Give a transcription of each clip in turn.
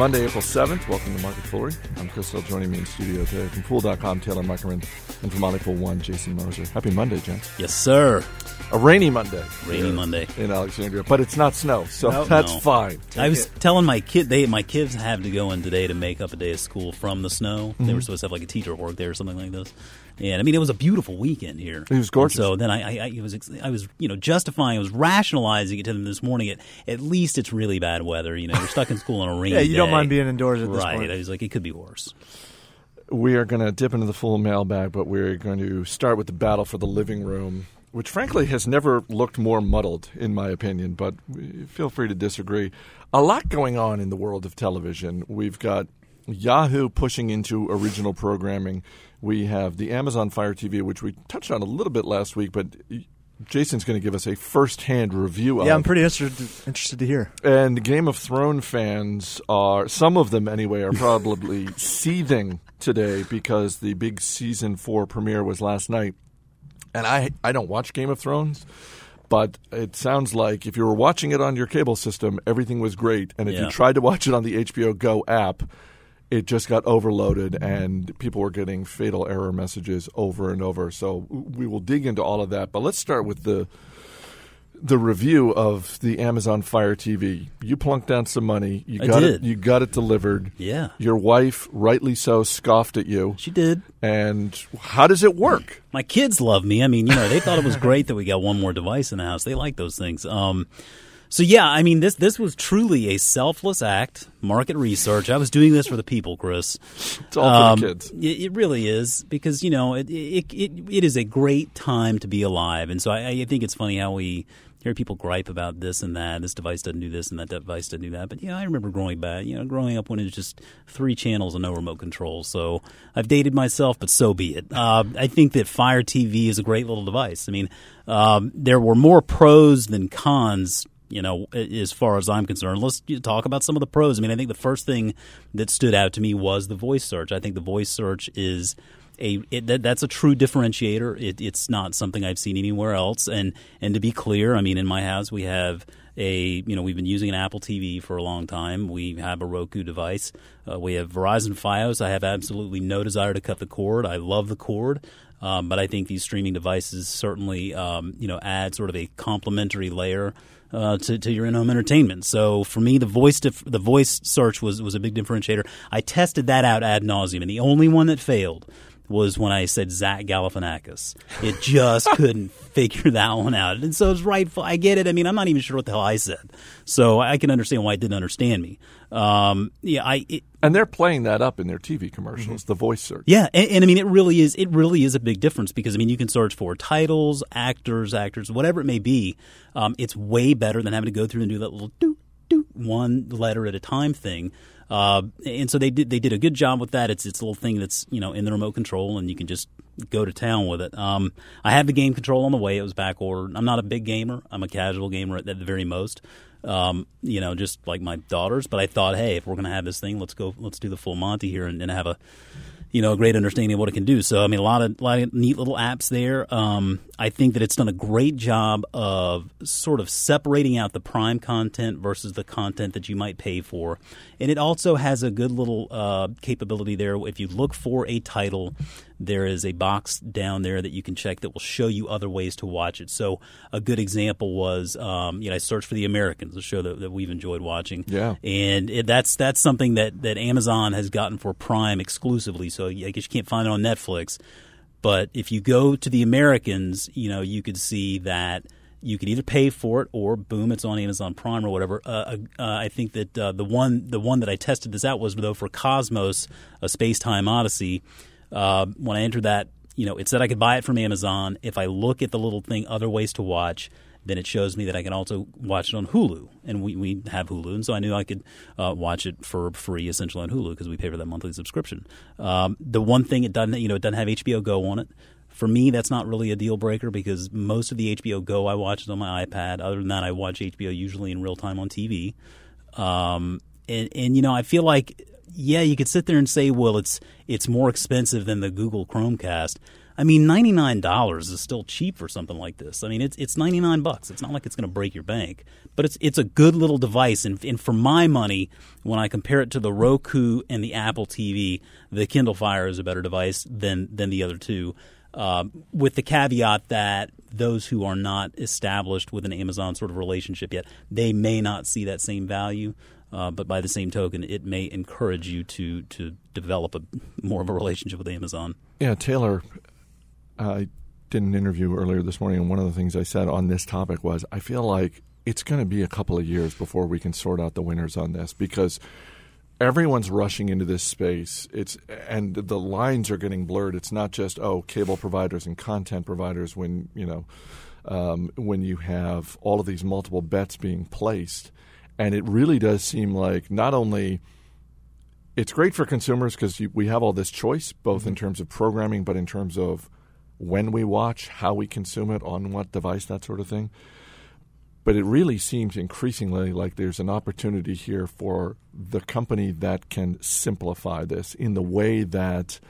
Monday, April 7th. Welcome to Market Foolery. I'm Chris Hill. Joining me in studio today from Fool.com, Taylor Muckerman, and from Monocle One, Jason Moser. Happy Monday, gents. Yes, sir. A rainy Monday. Rainy here Monday. In Alexandria, but it's not snow, so that's No. fine. I was telling my kid they my kids have to go in today to make up a day of school from the snow. They Mm-hmm. were supposed to have like a teacher work there or something like this. And I mean, it was a beautiful weekend here. It was gorgeous. And so then I, I, I was I was you know justifying, I was rationalizing it to them this morning. At at least it's really bad weather. You know, you're stuck in school on a rainy Yeah, you don't mind being indoors at this right. point. I was like, it could be worse. We are going to dip into the Fool mailbag, but we're going to start with the battle for the living room, which frankly has never looked more muddled, in my opinion, but feel free to disagree. A lot going on in the world of television. We've got Yahoo pushing into original programming. We have the Amazon Fire TV, which we touched on a little bit last week, but Jason's going to give us a first-hand review of. Yeah, I'm pretty interested interested to hear. And Game of Thrones fans are, some of them anyway, are probably seething today because the big season four premiere was last night. And I, I don't watch Game of Thrones, but it sounds like if you were watching it on your cable system, everything was great. And if Yeah. you tried to watch it on the HBO Go app, it just got overloaded and people were getting fatal error messages over and over. So we will dig into all of that. But let's start with the the review of the Amazon Fire TV. You plunked down some money. You I got did. it. You got it delivered. Yeah. Your wife, rightly so, scoffed at you. She did. And how does it work? My kids love me. I mean, you know, they thought it was great that we got one more device in the house. They like those things. Um, so yeah, I mean, this this was truly a selfless act, market research. I was doing this for the people, Chris. It's all Um, for the kids. It, it really is because you know it, it it it is a great time to be alive, and so I, I think it's funny how we hear people gripe about this and that. This device doesn't do this, and that device doesn't do that. But yeah, I remember growing back, you know, growing up when it was just three channels and no remote control. So I've dated myself, but so be it. Uh, I think that Fire TV is a great little device. I mean, um, there were more pros than cons you know, as far as I'm concerned. Let's talk about some of the pros. I mean, I think the first thing that stood out to me was the voice search. I think the voice search is a it, that, that's a true differentiator. It, it's not something I've seen anywhere else. And and to be clear, I mean, in my house we have a you know we've been using an Apple TV for a long time. We have a Roku device. Uh, we have Verizon FiOS. I have absolutely no desire to cut the cord. I love the cord. Um, but I think these streaming devices certainly, um, you know, add sort of a complementary layer uh, to, to your in-home entertainment. So for me, the voice dif- the voice search was was a big differentiator. I tested that out ad nauseum, and the only one that failed was when I said Zach Galifianakis. It just couldn't figure that one out, and so it's rightful. I get it. I mean, I'm not even sure what the hell I said, so I can understand why it didn't understand me. Um, yeah, I. It, And they're playing that up in their TV commercials, the voice search. yeah, and, and I mean, it really is. It really is a big difference because I mean, you can search for titles, actors, actors, whatever it may be. Um, it's way better than having to go through and do that little do do one letter at a time thing. Uh, and so they did. They did a good job with that. It's it's a little thing that's you know in the remote control, and you can just go to town with it. Um, I have the game control on the way. It was back ordered. I'm not a big gamer. I'm a casual gamer at the very most. Um, you know, just like my daughters. But I thought, hey, if we're to have this thing, let's go. Let's do the full Monty here and, and have a you know, a great understanding of what it can do. So, I mean, a lot of, lot of neat little apps there. Um, I think that it's done a great job of sort of separating out the prime content versus the content that you might pay for. And it also has a good little uh, capability there. If you look for a title, there is a box down there that you can check that will show you other ways to watch it. So, a good example was, um, you know, I searched for The Americans, a show that, that we've enjoyed watching. Yeah. And it, that's that's something that, that Amazon has gotten for Prime exclusively. So I guess you can't find it on Netflix. But if you go to the Americans, you know, you could see that you could either pay for it or boom, it's on Amazon Prime or whatever. Uh, uh, I think that uh, the one the one that I tested this out was though for Cosmos, a space time odyssey. Uh, when I entered that, you know, it said I could buy it from Amazon. If I look at the little thing, other ways to watch, then it shows me that I can also watch it on Hulu, and we, we have Hulu, and so I knew I could uh, watch it for free essentially on Hulu because we pay for that monthly subscription. Um, the one thing it doesn't, you know, it doesn't have HBO Go on it. For me, that's not really a deal breaker because most of the HBO Go I watch is on my iPad. Other than that, I watch HBO usually in real time on TV. Um, and, and you know, I feel like yeah, you could sit there and say, well, it's it's more expensive than the Google Chromecast. I mean, ninety nine dollars is still cheap for something like this. I mean, it's it's ninety nine bucks. It's not like it's going to break your bank, but it's it's a good little device. And, and for my money, when I compare it to the Roku and the Apple TV, the Kindle Fire is a better device than than the other two. Uh, with the caveat that those who are not established with an Amazon sort of relationship yet, they may not see that same value. Uh, but by the same token, it may encourage you to to develop a more of a relationship with Amazon. Yeah, Taylor, I did an interview earlier this morning, and one of the things I said on this topic was I feel like it's going to be a couple of years before we can sort out the winners on this because everyone's rushing into this space. It's and the lines are getting blurred. It's not just oh cable providers and content providers when you know um, when you have all of these multiple bets being placed and it really does seem like not only it's great for consumers because we have all this choice, both in mm-hmm. terms of programming, but in terms of when we watch, how we consume it, on what device, that sort of thing. But it really seems increasingly like there's an opportunity here for the company that can simplify this in the way that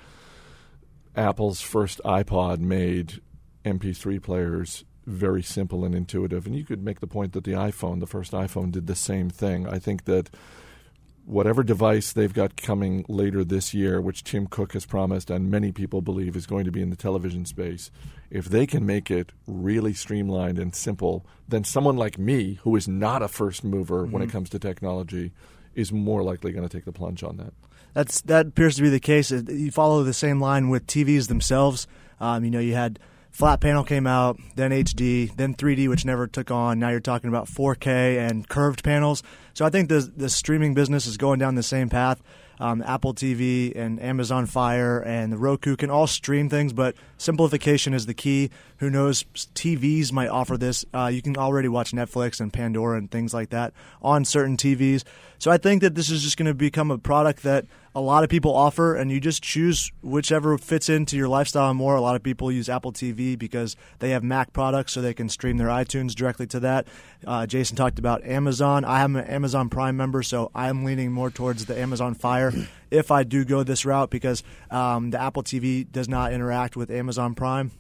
Apple's first iPod made MP3 players very simple and intuitive. And you could make the point that the iPhone, the first iPhone, did the same thing. I think that whatever device they've got coming later this year, which Tim Cook has promised and many people believe is going to be in the television space, if they can make it really streamlined and simple, then someone like me, who is not a first mover mm-hmm. when it mm-hmm. comes to technology, is more likely going to take the plunge on that. That's that appears to be the case. You follow the same line with TVs themselves. Um, you know, you had flat panel came out, then HD, then 3D, which never took on. Now you're talking about 4K and curved panels. So I think the the streaming business is going down the same path. Um, Apple TV and Amazon Fire and the Roku can all stream things, but simplification is the key. Who knows? TVs might offer this. Uh, you can already watch Netflix and Pandora and things like that on certain TVs. So I think that this is just going to become a product that a lot of people offer, and you just choose whichever fits into your lifestyle more. A lot of people use Apple TV because they have Mac products, so they can stream their iTunes directly to that. Uh, Jason talked about Amazon. I am an Amazon Prime member, so I'm leaning more towards the Amazon Fire if I do go this route because um, the Apple TV does not interact with Amazon Prime.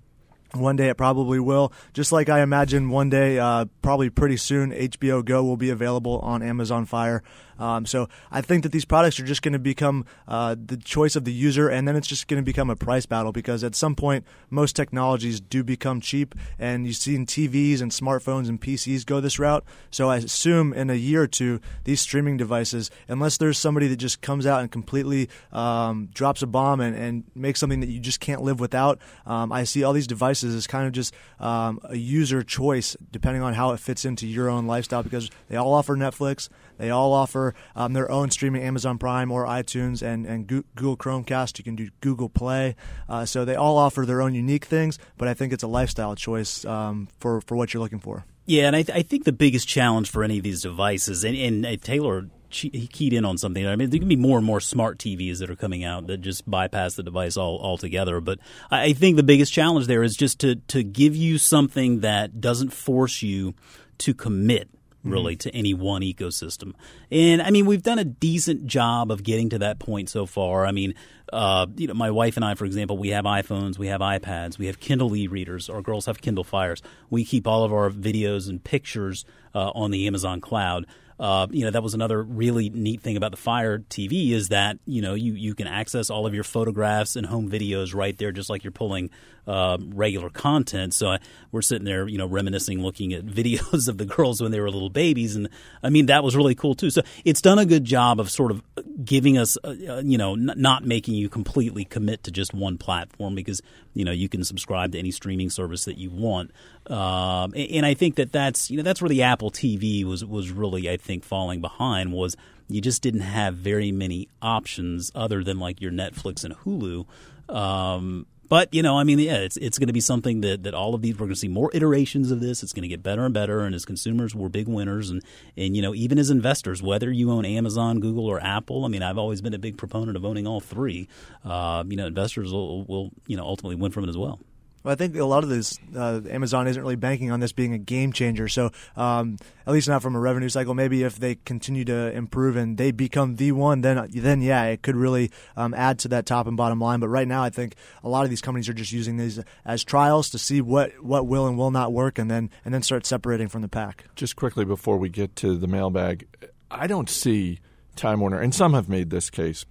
One day it probably will. Just like I imagine one day, uh, probably pretty soon, HBO Go will be available on Amazon Fire. Um, so I think that these products are just going to become uh, the choice of the user, and then it's just going to become a price battle because at some point most technologies do become cheap, and you've seen TVs and smartphones and PCs go this route. So I assume in a year or two, these streaming devices, unless there's somebody that just comes out and completely um, drops a bomb and, and, makes something that you just can't live without, um, I see all these devices as kind of just um, a user choice depending on how it fits into your own lifestyle because they all offer Netflix. They all offer um, their own streaming, Amazon Prime or iTunes and, and Google Chromecast. You can do Google Play. Uh, so they all offer their own unique things, but I think it's a lifestyle choice um, for, for what you're looking for. Yeah, and I, th- I, think the biggest challenge for any of these devices, and, and uh, Taylor he keyed in on something. I mean, there can be more and more smart TVs that are coming out that just bypass the device all altogether. But I think the biggest challenge there is just to to give you something that doesn't force you to commit really mm-hmm. to any one ecosystem. And I mean, we've done a decent job of getting to that point so far. I mean, uh, you know, my wife and I, for example, we have iPhones, we have iPads, we have Kindle e-readers. Our girls have Kindle Fires. We keep all of our videos and pictures uh, on the Amazon cloud. Uh, you know, that was another really neat thing about the Fire TV is that you know you you can access all of your photographs and home videos right there, just like you're pulling uh, regular content. So I, we're sitting there, you know, reminiscing, looking at videos of the girls when they were little babies, and I mean that was really cool too. So it's done a good job of sort of giving us, uh, uh you know, n- not making you completely commit to just one platform because you know you can subscribe to any streaming service that you want. Um, and, and I think that that's you know that's where the Apple TV was was really I think think falling behind was you just didn't have very many options other than like your Netflix and Hulu. Um, but you know, I mean, yeah, it's it's going to be something that, that all of these we're going to see more iterations of this. It's going to get better and better, and as consumers, we're big winners, and and you know, even as investors, whether you own Amazon, Google, or Apple, I mean, I've always been a big proponent of owning all three. Uh, you know, investors will, will you know ultimately win from it as well. Well, I think a lot of this, uh, Amazon isn't really banking on this being a game changer. So, um, at least not from a revenue cycle. Maybe if they continue to improve and they become the one, then then yeah, it could really um, add to that top and bottom line. But right now, I think a lot of these companies are just using these as trials to see what, what will and will not work, and then and then start separating from the pack. Just quickly before we get to the mailbag, I don't see Time Warner, and some have made this case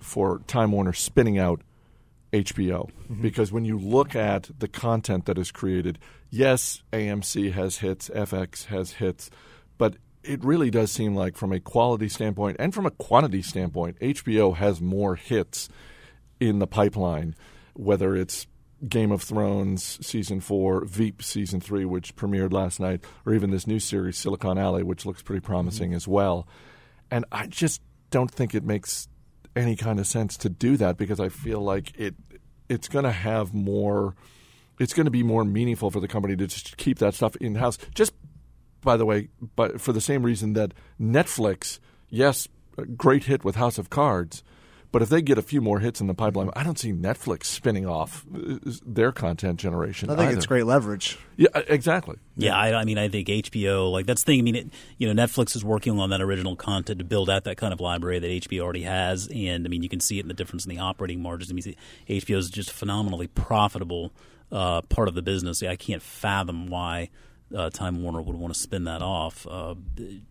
for Time Warner spinning out HBO mm-hmm. because when you look at the content that is created, yes, AMC has hits, FX has hits, but it really does seem like from a quality standpoint and from a quantity standpoint, HBO has more hits in the pipeline, whether it's Game of Thrones season four, Veep season three, which premiered last night, or even this new series Silicon Valley, which looks pretty promising mm-hmm. as well. And I just don't think it makes any kind of sense to do that because I feel like it it's going to have more. It's going to be more meaningful for the company to just keep that stuff in house. Just by the way, but for the same reason that Netflix, yes, great hit with House of Cards, but if they get a few more hits in the pipeline, I don't see Netflix spinning off uh, their content generation. I think either. it's great leverage. Yeah, exactly. Yeah, I, I, mean, I think HBO, like that's the thing. I mean, it, you know, Netflix is working on that original content to build out that kind of library that HBO already has, and I mean, you can see it in the difference in the operating margins. I mean, HBO is just phenomenally profitable uh, part of the business. I can't fathom why uh, Time Warner would want to spin that off. Uh,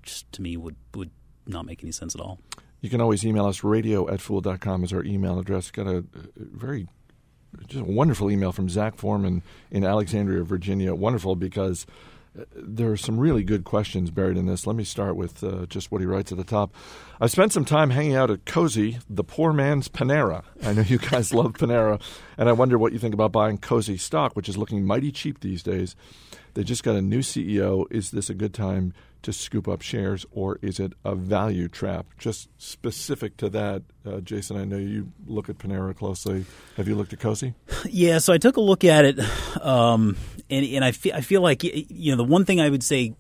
just to me, would would not make any sense at all. You can always email us. Radio at fool.com is our email address. Got a, very just a wonderful email from Zach Foreman in Alexandria, Virginia. Wonderful because uh, there are some really good questions buried in this. Let me start with uh, just what he writes at the top. I spent some time hanging out at Cosi, the poor man's Panera. I know you guys love Panera, and I wonder what you think about buying Cosi stock, which is looking mighty cheap these days. They just got a new CEO. Is this a good time to scoop up shares, or is it a value trap? Just specific to that, uh, Jason, I know you look at Panera closely. Have you looked at Cosi? Yeah, so I took a look at it, um, and, and I, feel, I feel like, you know, the one thing I would say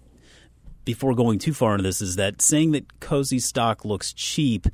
before going too far into this is that saying that Cosi stock looks cheap.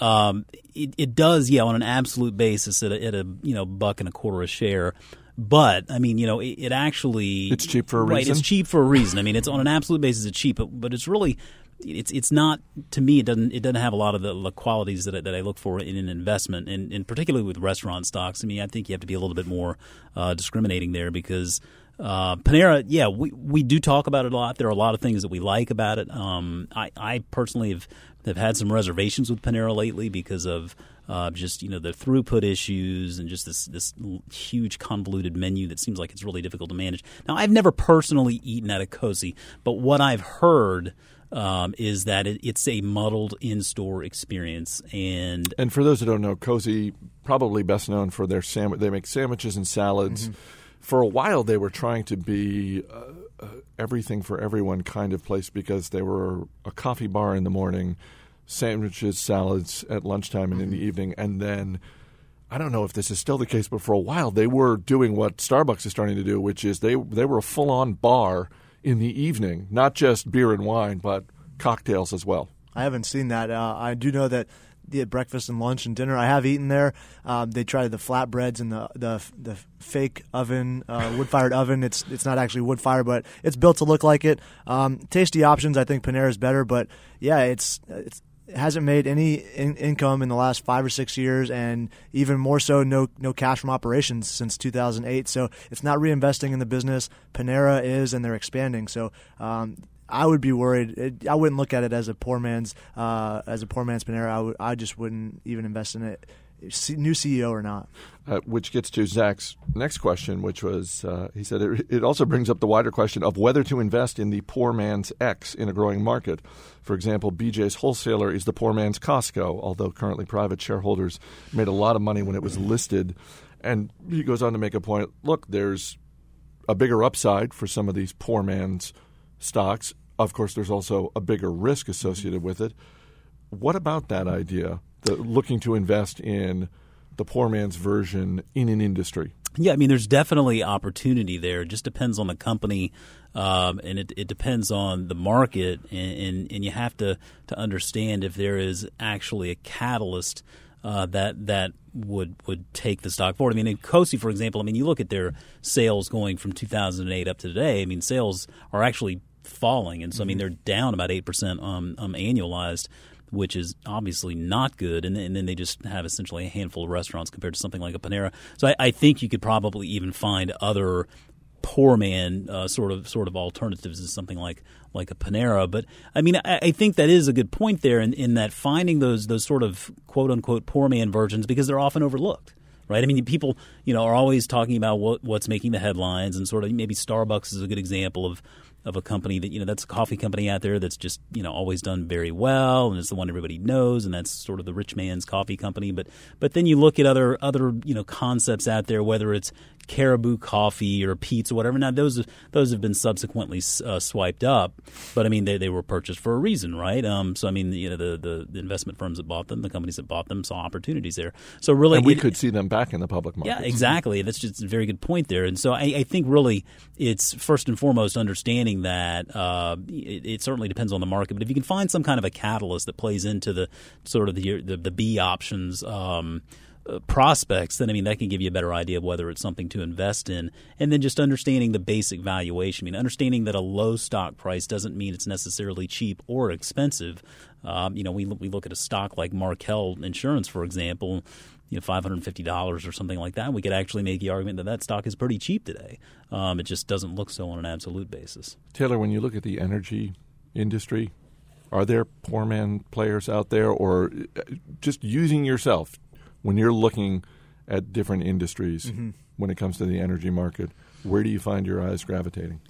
Um, it, it, does, yeah, on an absolute basis at a, at a you know buck and a quarter a share. But I mean, you know, it, it actually it's cheap for a right, reason. It's cheap for a reason. I mean, it's on an absolute basis. It's cheap, but, but it's really it's it's not to me. It doesn't it doesn't have a lot of the, the qualities that I, that I look for in an investment, and, and particularly with restaurant stocks. I mean, I think you have to be a little bit more uh, discriminating there because. Uh, Panera, yeah, we we do talk about it a lot. There are a lot of things that we like about it. Um, I, I personally have have had some reservations with Panera lately because of uh, just you know the throughput issues and just this this huge convoluted menu that seems like it's really difficult to manage. Now, I've never personally eaten at a Cosi, but what I've heard. Um, is that it, it's a muddled in-store experience, and and for those who don't know, Cosi probably best known for their sandwich. They make sandwiches and salads. Mm-hmm. For a while, they were trying to be uh, uh, everything for everyone kind of place because they were a coffee bar in the morning, sandwiches, salads at lunchtime and in the evening, and then I don't know if this is still the case, but for a while they were doing what Starbucks is starting to do, which is they they were a full on bar in the evening, not just beer and wine, but cocktails as well. I haven't seen that. Uh, I do know that the breakfast and lunch and dinner. I have eaten there. Um, they tried the flatbreads and the the, the fake oven, uh, wood fired oven. It's it's not actually wood fire, but it's built to look like it. Um, tasty options. I think Panera is better, but yeah, it's it's hasn't made any in- income in the last five or six years, and even more so, no no cash from operations since 2008. So it's not reinvesting in the business. Panera is, and they're expanding. So um, I would be worried. It, I wouldn't look at it as a poor man's uh, as a poor man's Panera. I, just wouldn't even invest in it new CEO or not. Uh, which gets to Zach's next question, which was uh, he said it, it, also brings up the wider question of whether to invest in the poor man's X in a growing market. For example, BJ's wholesaler is the poor man's Costco, although currently private shareholders made a lot of money when it was listed. And he goes on to make a point look, there's a bigger upside for some of these poor man's stocks. Of course, there's also a bigger risk associated with it. What about that idea? looking to invest in the poor man's version in an industry? Yeah, I mean, there's definitely opportunity there. It just depends on the company, um, and it, it, depends on the market, and, and, and, you have to, to understand if there is actually a catalyst uh, that that would would take the stock forward. I mean, in COSI, for example, I mean, you look at their sales going from 2008 up to today. I mean, sales are actually falling, and so I mean, they're down about eight percent um, um, annualized which is obviously not good. And, and, then they just have essentially a handful of restaurants compared to something like a Panera. So I, I think you could probably even find other poor man uh, sort of sort of alternatives to something like like a Panera. But I mean, I, I, think that is a good point there in, in that finding those those sort of quote unquote poor man versions because they're often overlooked. Right. I mean, people, you know, are always talking about what, what's making the headlines, and sort of maybe Starbucks is a good example of of a company that you know that's a coffee company out there that's just you know always done very well and it's the one everybody knows and that's sort of the rich man's coffee company but but then you look at other other you know concepts out there whether it's Caribou Coffee or Peet's or whatever. Now those those have been subsequently uh, swiped up, but I mean they, they were purchased for a reason, right? Um, so I mean you know the, the, the investment firms that bought them, the companies that bought them, saw opportunities there. So really, and we it, could see them back in the public market. Yeah, exactly. That's just a very good point there. And so I, I think really it's first and foremost understanding that uh, it, it, certainly depends on the market, but if you can find some kind of a catalyst that plays into the sort of the the, the B options. Um, prospects, then I mean that can give you a better idea of whether it's something to invest in, and then just understanding the basic valuation. I mean, understanding that a low stock price doesn't mean it's necessarily cheap or expensive. Um, you know, we we look at a stock like Markel Insurance, for example. You know, five hundred fifty dollars or something like that. We could actually make the argument that that stock is pretty cheap today. Um, it just doesn't look so on an absolute basis. Taylor, when you look at the energy industry, are there poor man players out there, or uh, just using yourself when you're looking at different industries mm-hmm. when it comes to the energy market, where do you find your eyes gravitating?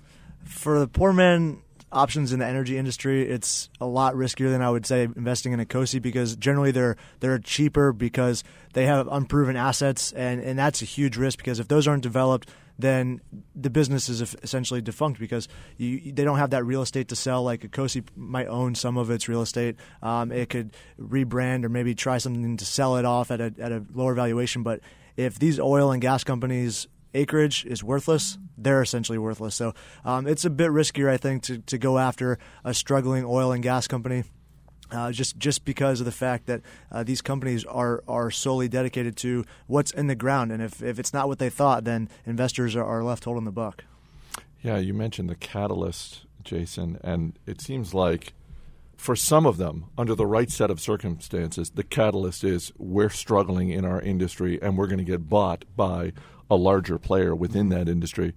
For the poor man options in the energy industry, it's a lot riskier than I would say investing in a COSI because generally they're they're cheaper because they have unproven assets and, and that's a huge risk because if those aren't developed, then the business is essentially defunct because you, they don't have that real estate to sell. Like a COSI might own some of its real estate. Um, it could rebrand or maybe try something to sell it off at a, at a lower valuation. But if these oil and gas companies acreage is worthless, they're essentially worthless. So um, it's a bit riskier, I think, to, to go after a struggling oil and gas company. Uh, just just because of the fact that uh, these companies are are solely dedicated to what's in the ground, and if, if it's not what they thought, then investors are, are left holding the buck. Yeah, you mentioned the catalyst, Jason, and it seems like for some of them, under the right set of circumstances, the catalyst is we're struggling in our industry and we're going to get bought by a larger player within that industry.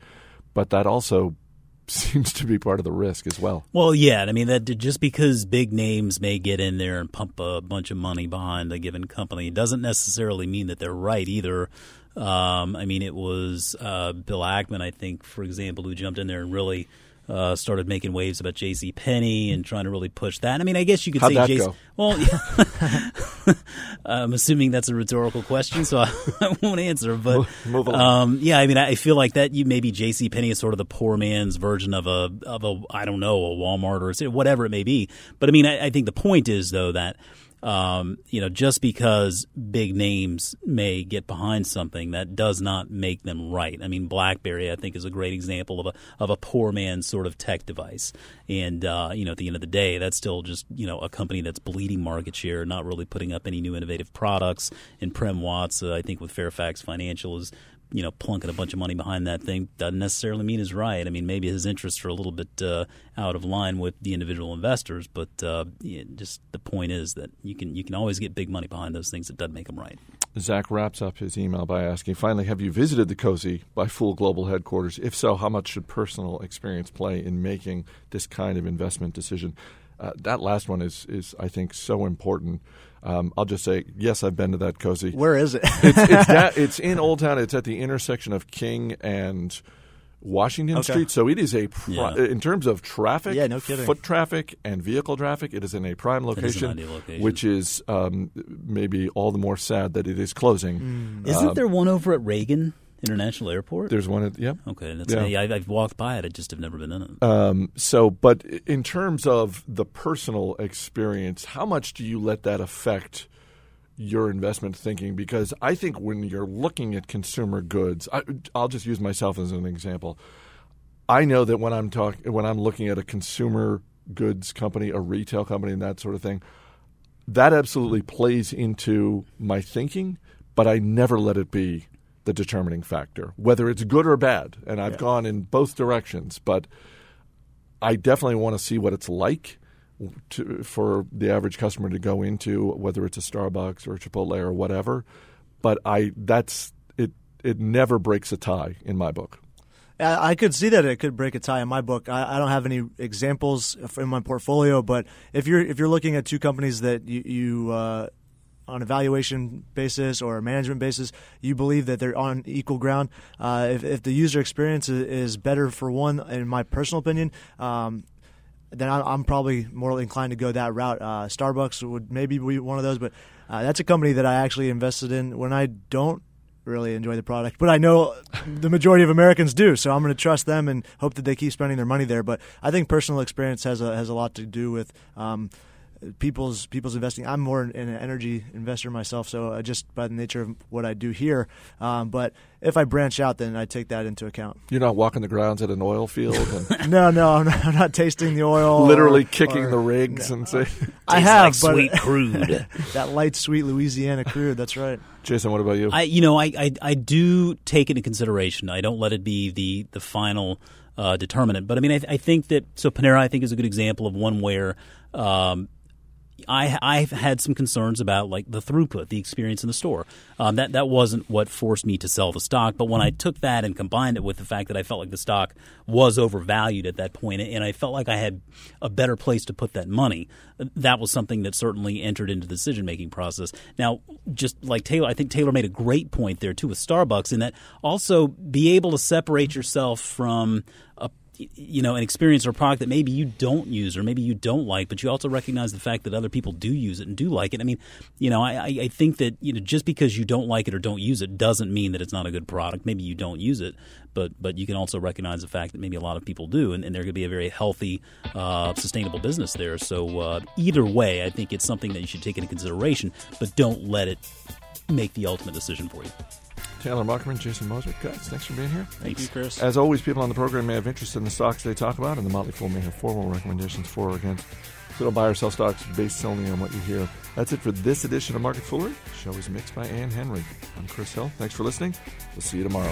But that also seems to be part of the risk as well. Well, yeah, I mean that just because big names may get in there and pump a bunch of money behind a given company doesn't necessarily mean that they're right either. Um, I mean, it was uh, Bill Ackman, I think, for example, who jumped in there and really uh, started making waves about J.C. Penney and trying to really push that. I mean, I guess you could How'd say. Well, yeah. I'm assuming that's a rhetorical question, so I won't answer. But Move um, yeah, I mean, I feel like that. You maybe J.C. Penney is sort of the poor man's version of a of a I don't know a Walmart or whatever it may be. But I mean, I, I think the point is though that um, you know, just because big names may get behind something, that does not make them right. I mean, BlackBerry, I think, is a great example of a of a poor man's sort of tech device. And uh, you know, at the end of the day, that's still just you know a company that's bleeding market share, not really putting up any new innovative products. And Prem Watsa, uh, I think, with Fairfax Financial is you know, plunking a bunch of money behind that thing doesn't necessarily mean is right. I mean, maybe his interests are a little bit uh, out of line with the individual investors, but uh, yeah, just the point is that you can you can always get big money behind those things. It doesn't make them right. Zach wraps up his email by asking, finally, have you visited the COSI by Fool Global headquarters? If so, how much should personal experience play in making this kind of investment decision? Uh, that last one is, is, I think, so important. Um, I'll just say, yes, I've been to that Cosi. Where is it? it's, it's, that, it's, in Old Town. It's at the intersection of King and Washington okay. Street. So it is a, pri- Yeah. in terms of traffic, Yeah, no kidding. foot traffic and vehicle traffic, it is in a prime location, ideal location. which is um, maybe all the more sad that it is closing. Mm. Isn't Uh, there one over at Reagan International Airport? There's one at, yeah. okay, that's Yeah. I, I've walked by it. I just have never been in it. Um, so, but in terms of the personal experience, how much do you let that affect your investment thinking? Because I think when you're looking at consumer goods, I, I'll just use myself as an example. I know that when I'm talking, when I'm looking at a consumer goods company, a retail company, and that sort of thing, that absolutely plays into my thinking. but I never let it be the determining factor, whether it's good or bad. And I've Yeah. gone in both directions, but I definitely want to see what it's like to, for the average customer to go into, whether it's a Starbucks or a Chipotle or whatever. But I that's it. It never breaks a tie in my book. I could see that it could break a tie in my book. I, I don't have any examples in my portfolio, but if you're if you're looking at two companies that you, you uh, on a valuation basis or a management basis, you believe that they're on equal ground. Uh, if, if the user experience is, better for one, in my personal opinion, um, then I'm probably more inclined to go that route. Uh, Starbucks would maybe be one of those, but uh, that's a company that I actually invested in when I don't really enjoy the product, but I know the majority of Americans do, so I'm going to trust them and hope that they keep spending their money there. But I think personal experience has a has a lot to do with. Um, People's people's investing. I'm more an an energy investor myself, so uh, just by the nature of what I do here. Um, but if I branch out, then I take that into account. You're not walking the grounds at an oil field and No, no, I'm not, I'm not tasting the oil. literally or- kicking or- the rigs and say, I have, like but sweet crude. that light, sweet Louisiana crude. That's right. Jason, what about you? I, you know, I, I, I do take into consideration. I don't let it be the the final uh, determinant. But I mean, I, I think that so Panera, I think, is a good example of one where. Um, I, I've had some concerns about like the throughput, the experience in the store. Um, that that wasn't what forced me to sell the stock, but when I took that and combined it with the fact that I felt like the stock was overvalued at that point, and I felt like I had a better place to put that money, that was something that certainly entered into the decision making process. Now, just like Taylor, I think Taylor made a great point there too with Starbucks in that also be able to separate yourself from a you know an experience or product that maybe you don't use or maybe you don't like, but you also recognize the fact that other people do use it and do like it. I mean, you know, I, I think that you know just because you don't like it or don't use it doesn't mean that it's not a good product. Maybe you don't use it, but but you can also recognize the fact that maybe a lot of people do, and, and there could be a very healthy, uh, sustainable business there. So uh, either way, I think it's something that you should take into consideration, but don't let it make the ultimate decision for you. Taylor Muckerman, Jason Moser, guys, thanks for being here. Thank you, Chris. As always, people on the program may have interest in the stocks they talk about, and the Motley Fool may have formal recommendations for or against. So don't buy or sell stocks based solely on what you hear. That's it for this edition of Market Foolery. The show is mixed by Ann Henry. I'm Chris Hill. Thanks for listening. We'll see you tomorrow.